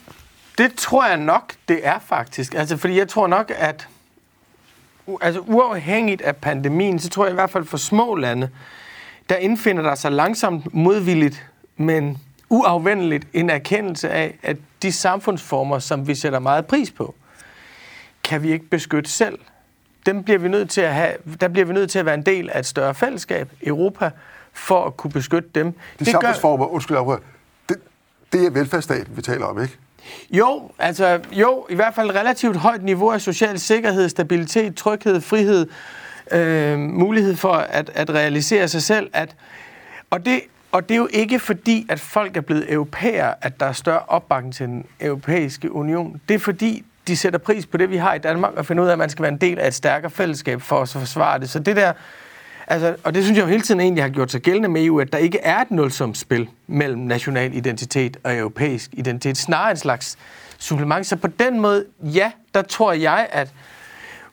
det tror jeg nok, det er faktisk. Altså, fordi jeg tror nok, at altså, uafhængigt af pandemien, så tror jeg i hvert fald for små lande, der indfinder der sig langsomt modvilligt, men uafvendeligt en erkendelse af, at de samfundsformer, som vi sætter meget pris på, kan vi ikke beskytte selv dem bliver vi nødt til at have, der bliver vi nødt til at være en del af et større fællesskab, Europa, for at kunne beskytte dem. De det samfundsformer, gør, undskyld, det, det er velfærdsstaten, vi taler om, ikke? Jo, altså jo, i hvert fald et relativt højt niveau af social sikkerhed, stabilitet, tryghed, frihed, øh, mulighed for at, at realisere sig selv. At, og, det, og det er jo ikke fordi, at folk er blevet europæere, at der er større opbakning til den europæiske union. Det er fordi, de sætter pris på det, vi har i Danmark, og finder ud af, at man skal være en del af et stærkere fællesskab for at forsvare det. Så det der, altså, og det synes jeg jo hele tiden egentlig har gjort sig gældende med EU, at der ikke er et nulsumsspil mellem national identitet og europæisk identitet. Snarere en slags supplement. Så på den måde, ja, der tror jeg, at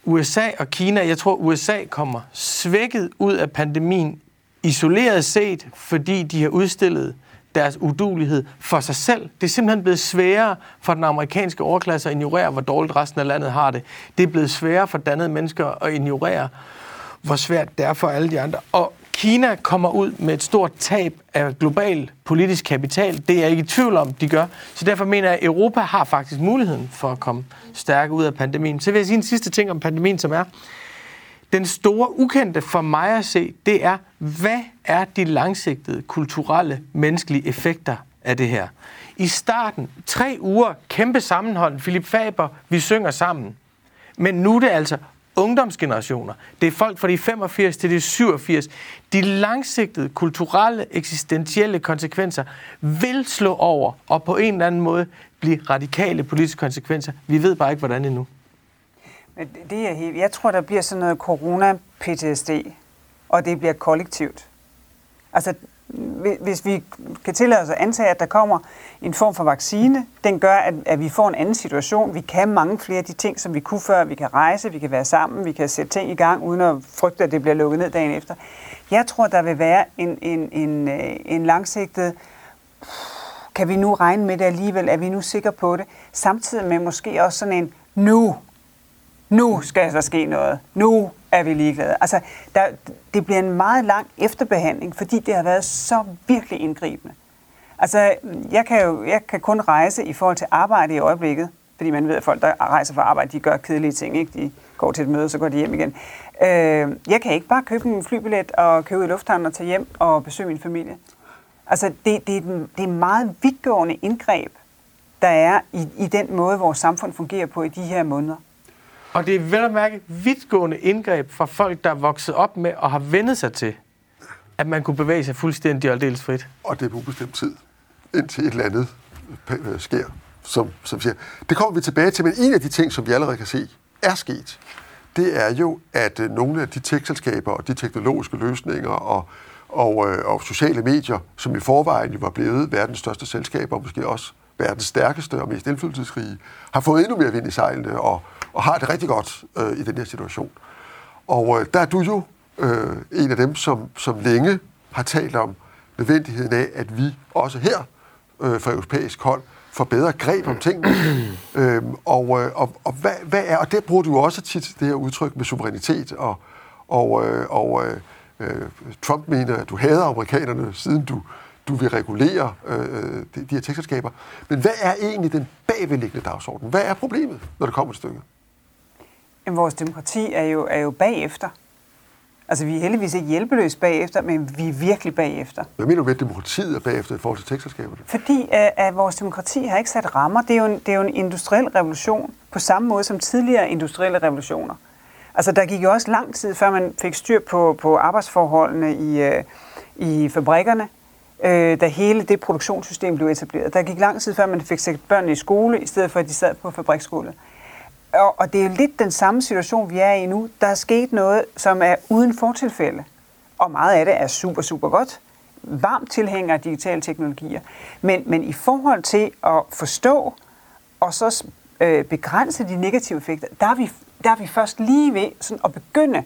USA og Kina, jeg tror, USA kommer svækket ud af pandemien isoleret set, fordi de har udstillet deres udulighed for sig selv. Det er simpelthen blevet sværere for den amerikanske overklasse at ignorere, hvor dårligt resten af landet har det. Det er blevet sværere for dannede mennesker at ignorere, hvor svært det er for alle de andre. Og Kina kommer ud med et stort tab af global politisk kapital. Det er jeg ikke i tvivl om, de gør. Så derfor mener jeg, at Europa har faktisk muligheden for at komme stærke ud af pandemien. Så vil jeg sige en sidste ting om pandemien, som er, den store ukendte for mig at se, det er, hvad er de langsigtede kulturelle, menneskelige effekter af det her? I starten, tre uger, kæmpe sammenhold, Philip Faber, vi synger sammen. Men nu er det altså ungdomsgenerationer. Det er folk fra de 85 til de 87. De langsigtede kulturelle, eksistentielle konsekvenser vil slå over og på en eller anden måde blive radikale politiske konsekvenser. Vi ved bare ikke, hvordan endnu. Det er helt, jeg tror, der bliver sådan noget corona-PTSD, og det bliver kollektivt. Altså, hvis vi kan tillade os at antage, at der kommer en form for vaccine, den gør, at, at vi får en anden situation. Vi kan mange flere af de ting, som vi kunne før. Vi kan rejse, vi kan være sammen, vi kan sætte ting i gang, uden at frygte, at det bliver lukket ned dagen efter. Jeg tror, der vil være en, en, en, øh, en langsigtet kan vi nu regne med det alligevel? Er vi nu sikre på det? Samtidig med måske også sådan en nu nu skal der ske noget, nu er vi ligeglade. Altså, der, det bliver en meget lang efterbehandling, fordi det har været så virkelig indgribende. Altså, jeg kan jo jeg kan kun rejse i forhold til arbejde i øjeblikket, fordi man ved, at folk, der rejser for arbejde, de gør kedelige ting, ikke? De går til et møde, så går de hjem igen. Øh, jeg kan ikke bare købe en flybillet og købe ud i lufthavnen og tage hjem og besøge min familie. Altså, det, det, er, det er meget vidtgående indgreb, der er i, i den måde, vores samfund fungerer på i de her måneder. Og det er vel at mærke vidtgående indgreb fra folk, der er vokset op med og har vendet sig til, at man kunne bevæge sig fuldstændig og aldeles frit. Og det er på ubestemt tid, indtil et eller andet øh, øh, sker, som, som siger. Det kommer vi tilbage til, men en af de ting, som vi allerede kan se, er sket, det er jo, at øh, nogle af de tech-selskaber og de teknologiske løsninger og, og, øh, og sociale medier, som i forvejen jo var blevet verdens største selskaber, og måske også verdens stærkeste og mest indflydelsesrige, har fået endnu mere vind i sejlene og, og har det rigtig godt øh, i den her situation. Og øh, der er du jo øh, en af dem, som, som længe har talt om nødvendigheden af, at vi også her øh, fra europæisk hold får bedre greb om tingene. øhm, og, øh, og, og, hvad, hvad er, og det bruger du også tit det her udtryk med suverænitet, og, og, øh, og øh, øh Trump mener, at du hader amerikanerne, siden du, du vil regulere øh, de, de her tekstselskaber. Men hvad er egentlig den bagvedliggende dagsorden? Hvad er problemet, når det kommer til stykket? Jamen, vores demokrati er jo, er jo bagefter. Altså, vi er heldigvis ikke hjælpeløse bagefter, men vi er virkelig bagefter. Hvad mener du ved, at demokratiet er bagefter i forhold til tekstselskaberne? Fordi at, at vores demokrati har ikke sat rammer. Det er, jo en, det er jo en industriel revolution, på samme måde som tidligere industrielle revolutioner. Altså, der gik jo også lang tid, før man fik styr på, på arbejdsforholdene i, øh, i fabrikkerne, øh, da hele det produktionssystem blev etableret. Der gik lang tid, før man fik sat børnene i skole, i stedet for at de sad på fabriksskole. Og, og det er jo lidt den samme situation, vi er i nu. Der er sket noget, som er uden fortilfælde. Og meget af det er super, super godt. Varmt tilhænger af digitale teknologier. Men, men i forhold til at forstå og så øh, begrænse de negative effekter, der er vi, der er vi først lige ved sådan at begynde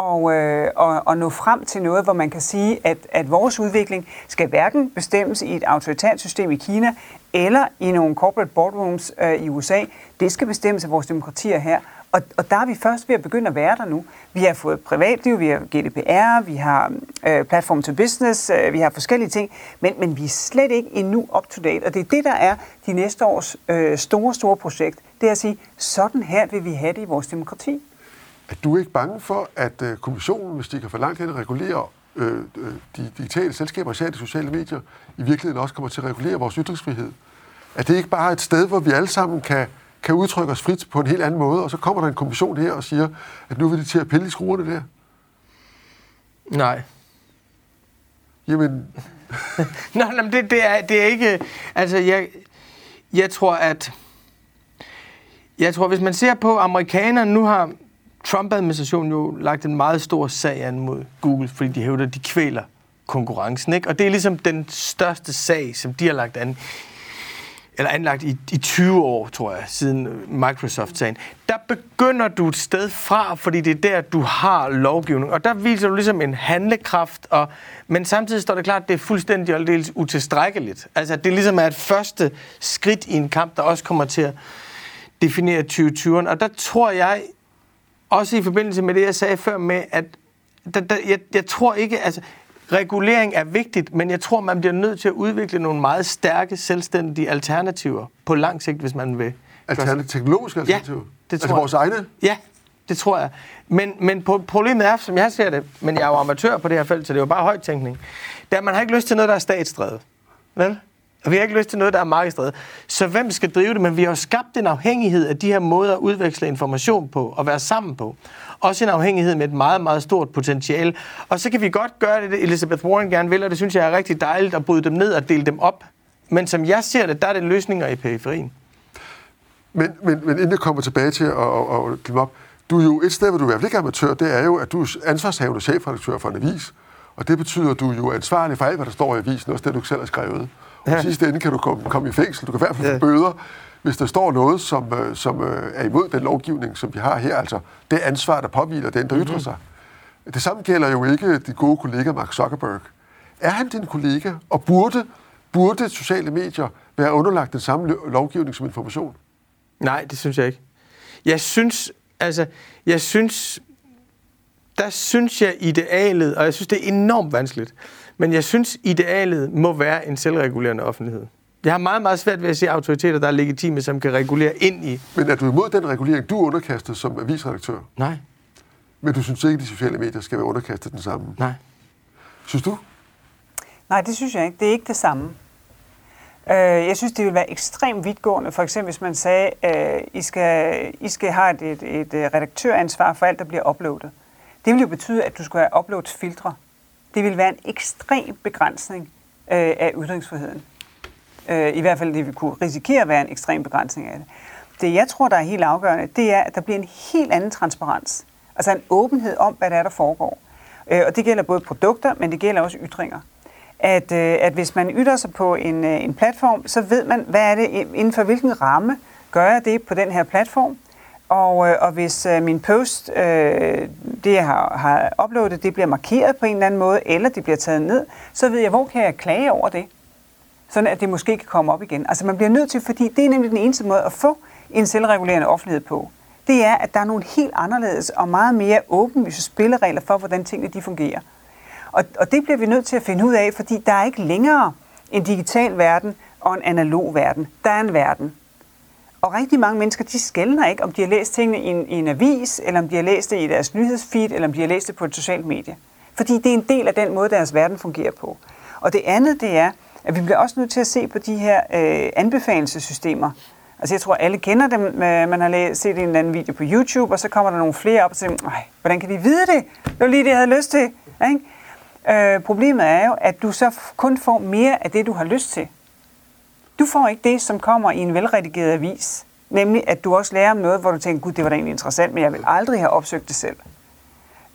og, øh, og, og nå frem til noget, hvor man kan sige, at, at vores udvikling skal hverken bestemmes i et autoritært system i Kina eller i nogle corporate boardrooms øh, i USA. Det skal bestemmes af vores demokratier her. Og, og der er vi først ved at begynde at være der nu. Vi har fået privatliv, vi har GDPR, vi har øh, platform to business, øh, vi har forskellige ting, men, men vi er slet ikke endnu up to date. Og det er det, der er de næste års øh, store, store projekt. Det er at sige, sådan her vil vi have det i vores demokrati. Er du ikke bange for, at øh, kommissionen, hvis de kan for langt hen regulere øh, øh, de digitale selskaber, især de sociale medier, i virkeligheden også kommer til at regulere vores ytringsfrihed? Er det ikke bare et sted, hvor vi alle sammen kan, kan udtrykke os frit på en helt anden måde, og så kommer der en kommission her og siger, at nu vil de til at pille i skruerne der? Nej. Jamen... Nå, nej, men det, det, er, det er ikke... Altså, jeg, jeg tror, at... Jeg tror, hvis man ser på amerikanerne, nu har Trump-administrationen jo lagt en meget stor sag an mod Google, fordi de hævder, at de kvæler konkurrencen. Ikke? Og det er ligesom den største sag, som de har lagt an eller anlagt i, i 20 år, tror jeg, siden Microsoft-sagen. Der begynder du et sted fra, fordi det er der, du har lovgivning. Og der viser du ligesom en handlekraft, og, men samtidig står det klart, at det er fuldstændig og dels utilstrækkeligt. Altså, det ligesom er et første skridt i en kamp, der også kommer til at definere 2020'eren. Og der tror jeg, også i forbindelse med det, jeg sagde før med, at der, der, jeg, jeg tror ikke, altså regulering er vigtigt, men jeg tror, man bliver nødt til at udvikle nogle meget stærke, selvstændige alternativer på lang sigt, hvis man vil. Alternative, teknologiske alternativer? Ja, det tror altså vores egne? Ja, det tror jeg. Men, men problemet er, som jeg ser det, men jeg er jo amatør på det her felt, så det er jo bare højtænkning, det er, at man har ikke lyst til noget, der er statsdrevet. Vel? Og vi har ikke lyst til noget, der er markedsdrevet. Så hvem skal drive det? Men vi har jo skabt en afhængighed af de her måder at udveksle information på og være sammen på. Også en afhængighed med et meget, meget stort potentiale. Og så kan vi godt gøre det, Elizabeth Warren gerne vil, og det synes jeg er rigtig dejligt at bryde dem ned og dele dem op. Men som jeg ser det, der er det løsninger i periferien. Men, men, men inden jeg kommer tilbage til at, at, at klemme op, du er jo et sted, hvor du er i hvert fald ikke er amatør, det er jo, at du er ansvarshavende chefredaktør for en avis. Og det betyder, at du er jo ansvarlig for alt, hvad der står i avisen, også det, du selv har skrevet. Og ja. sidste ende kan du komme, komme i fængsel, du kan i hvert fald få ja. bøder, hvis der står noget, som, øh, som øh, er imod den lovgivning, som vi har her, altså det ansvar, der påviler den, der mm-hmm. ytrer sig. Det samme gælder jo ikke din gode kollega Mark Zuckerberg. Er han din kollega, og burde, burde sociale medier være underlagt den samme lovgivning som information? Nej, det synes jeg ikke. Jeg synes, altså, jeg synes, der synes jeg idealet, og jeg synes, det er enormt vanskeligt, men jeg synes, idealet må være en selvregulerende offentlighed. Jeg har meget, meget svært ved at se autoriteter, der er legitime, som kan regulere ind i... Men er du imod den regulering, du er underkastet som avisredaktør? Nej. Men du synes ikke, at de sociale medier skal være underkastet den samme? Nej. Synes du? Nej, det synes jeg ikke. Det er ikke det samme. Øh, jeg synes, det ville være ekstremt vidtgående. For eksempel, hvis man sagde, at øh, I skal, I skal have et, et, redaktøransvar for alt, der bliver uploadet. Det ville jo betyde, at du skulle have uploadsfiltre. Det vil være en ekstrem begrænsning øh, af ytringsfriheden. Øh, I hvert fald det vi kunne risikere at være en ekstrem begrænsning af det. Det jeg tror, der er helt afgørende, det er, at der bliver en helt anden transparens. Altså en åbenhed om, hvad der er, der foregår. Øh, og det gælder både produkter, men det gælder også ytringer. At, øh, at hvis man ytrer sig på en, øh, en platform, så ved man, hvad er det, inden for hvilken ramme gør jeg det på den her platform. Og, øh, og hvis øh, min post, øh, det jeg har, har uploadet, det bliver markeret på en eller anden måde, eller det bliver taget ned, så ved jeg, hvor kan jeg klage over det. sådan at det måske kan komme op igen. Altså man bliver nødt til, fordi det er nemlig den eneste måde at få en selvregulerende offentlighed på. Det er, at der er nogle helt anderledes og meget mere åbenlyse spilleregler for, hvordan tingene de fungerer. Og, og det bliver vi nødt til at finde ud af, fordi der er ikke længere en digital verden og en analog verden. Der er en verden. Og rigtig mange mennesker, de skældner ikke, om de har læst tingene i en, i en avis, eller om de har læst det i deres nyhedsfeed, eller om de har læst det på et socialt medie. Fordi det er en del af den måde, deres verden fungerer på. Og det andet, det er, at vi bliver også nødt til at se på de her øh, anbefalelsessystemer. Altså jeg tror, alle kender dem. Øh, man har læst, set en eller anden video på YouTube, og så kommer der nogle flere op og siger, nej, hvordan kan de vide det? Det var lige det, jeg havde lyst til. Ikke? Øh, problemet er jo, at du så kun får mere af det, du har lyst til. Du får ikke det, som kommer i en velredigeret avis. Nemlig, at du også lærer om noget, hvor du tænker, gud, det var da egentlig interessant, men jeg vil aldrig have opsøgt det selv.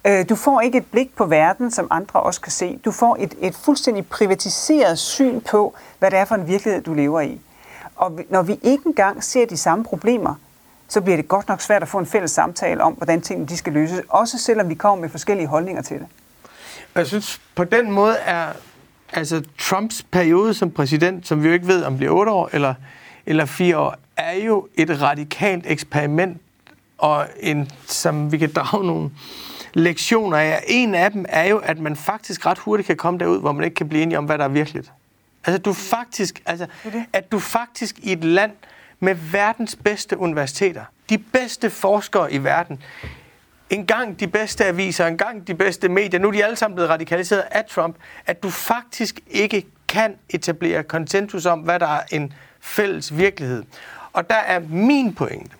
Øh, du får ikke et blik på verden, som andre også kan se. Du får et, et fuldstændig privatiseret syn på, hvad det er for en virkelighed, du lever i. Og når vi ikke engang ser de samme problemer, så bliver det godt nok svært at få en fælles samtale om, hvordan tingene de skal løses, også selvom vi kommer med forskellige holdninger til det. Jeg synes, på den måde er altså Trumps periode som præsident, som vi jo ikke ved, om bliver otte år eller, eller fire år, er jo et radikalt eksperiment, og en, som vi kan drage nogle lektioner af. En af dem er jo, at man faktisk ret hurtigt kan komme derud, hvor man ikke kan blive enige om, hvad der er virkeligt. Altså, du faktisk, altså, at du faktisk i et land med verdens bedste universiteter, de bedste forskere i verden, en gang de bedste aviser, en gang de bedste medier, nu er de alle sammen blevet radikaliseret af Trump, at du faktisk ikke kan etablere konsensus om, hvad der er en fælles virkelighed. Og der er min pointe,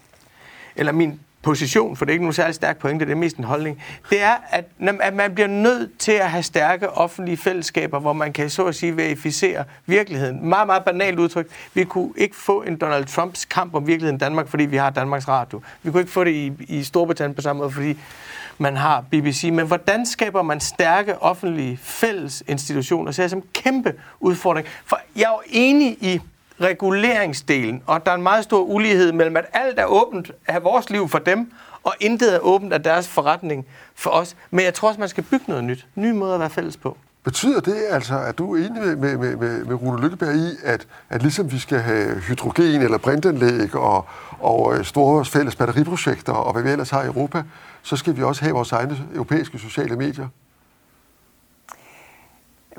eller min position, for det er ikke nogen særlig stærk pointe, det er mest en holdning, det er, at, at man bliver nødt til at have stærke offentlige fællesskaber, hvor man kan så at sige verificere virkeligheden. Meget, meget banalt udtryk. Vi kunne ikke få en Donald Trumps kamp om virkeligheden i Danmark, fordi vi har Danmarks Radio. Vi kunne ikke få det i, i Storbritannien på samme måde, fordi man har BBC. Men hvordan skaber man stærke offentlige fælles institutioner? Så er det som en kæmpe udfordring. For jeg er jo enig i reguleringsdelen, og der er en meget stor ulighed mellem, at alt er åbent af vores liv for dem, og intet er åbent af deres forretning for os. Men jeg tror også, man skal bygge noget nyt. Nye måder at være fælles på. Betyder det altså, at du er enig med, med, med, med, med Rune Lykkeberg i, at, at ligesom vi skal have hydrogen eller brintanlæg og, og øh, store fælles batteriprojekter og hvad vi ellers har i Europa, så skal vi også have vores egne europæiske sociale medier?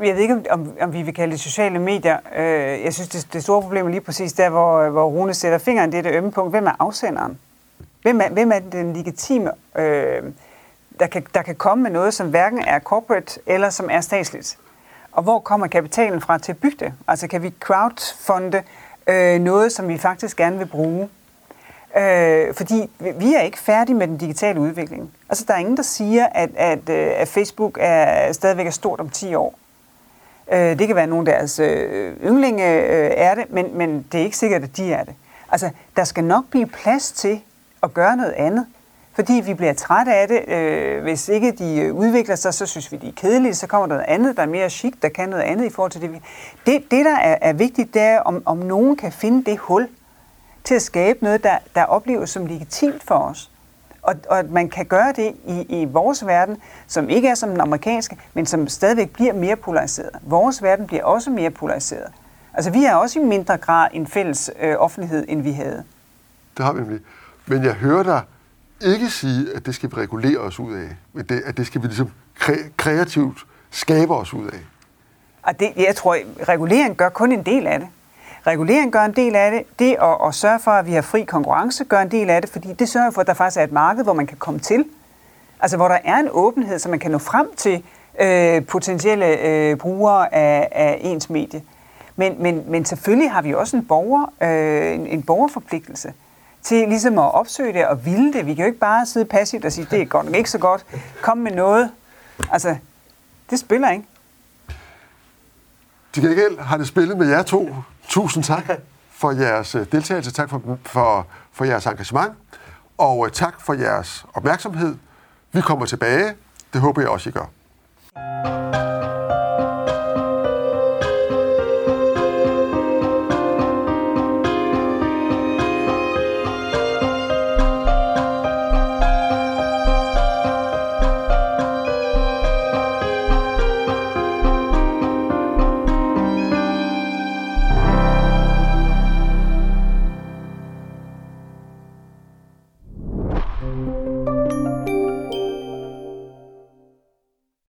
Jeg ved ikke, om, om vi vil kalde det sociale medier. Øh, jeg synes, det, det store problem er lige præcis der, hvor, øh, hvor Rune sætter fingeren. Det er det ømme punkt. Hvem er afsenderen? Hvem er, hvem er den legitime, øh, der, kan, der kan komme med noget, som hverken er corporate eller som er statsligt? Og hvor kommer kapitalen fra til at bygge det? Altså kan vi crowdfunde øh, noget, som vi faktisk gerne vil bruge? Øh, fordi vi er ikke færdige med den digitale udvikling. Altså der er ingen, der siger, at, at, øh, at Facebook er stadigvæk er stort om 10 år. Øh, det kan være nogle af deres øh, yndlinge øh, er det, men, men det er ikke sikkert, at de er det. Altså, der skal nok blive plads til at gøre noget andet. Fordi vi bliver trætte af det. Øh, hvis ikke de øh, udvikler sig, så synes vi, de er kedelige. Så kommer der noget andet, der er mere chic, der kan noget andet i forhold til det. Det, det der er, er vigtigt, det er, om, om nogen kan finde det hul til at skabe noget, der, der opleves som legitimt for os. Og, og at man kan gøre det i, i vores verden, som ikke er som den amerikanske, men som stadigvæk bliver mere polariseret. Vores verden bliver også mere polariseret. Altså vi har også i mindre grad en fælles øh, offentlighed, end vi havde. Det har vi nemlig. Men jeg hører dig ikke sige, at det skal vi regulere os ud af, men det, at det skal vi ligesom kre- kreativt skabe os ud af. Og det, jeg tror, regulering gør kun en del af det. Regulering gør en del af det. Det at, at sørge for, at vi har fri konkurrence, gør en del af det, fordi det sørger for, at der faktisk er et marked, hvor man kan komme til. Altså hvor der er en åbenhed, så man kan nå frem til øh, potentielle øh, brugere af, af ens medie. Men, men, men selvfølgelig har vi også en, borger, øh, en, en borgerforpligtelse til ligesom at opsøge det og ville det. Vi kan jo ikke bare sidde passivt og sige, det er godt ikke så godt. Kom med noget. Altså, det spiller ikke. Til gengæld har det spillet med jer to. Tusind tak for jeres øh, deltagelse. Tak for, for, for jeres engagement. Og øh, tak for jeres opmærksomhed. Vi kommer tilbage. Det håber jeg også, I gør.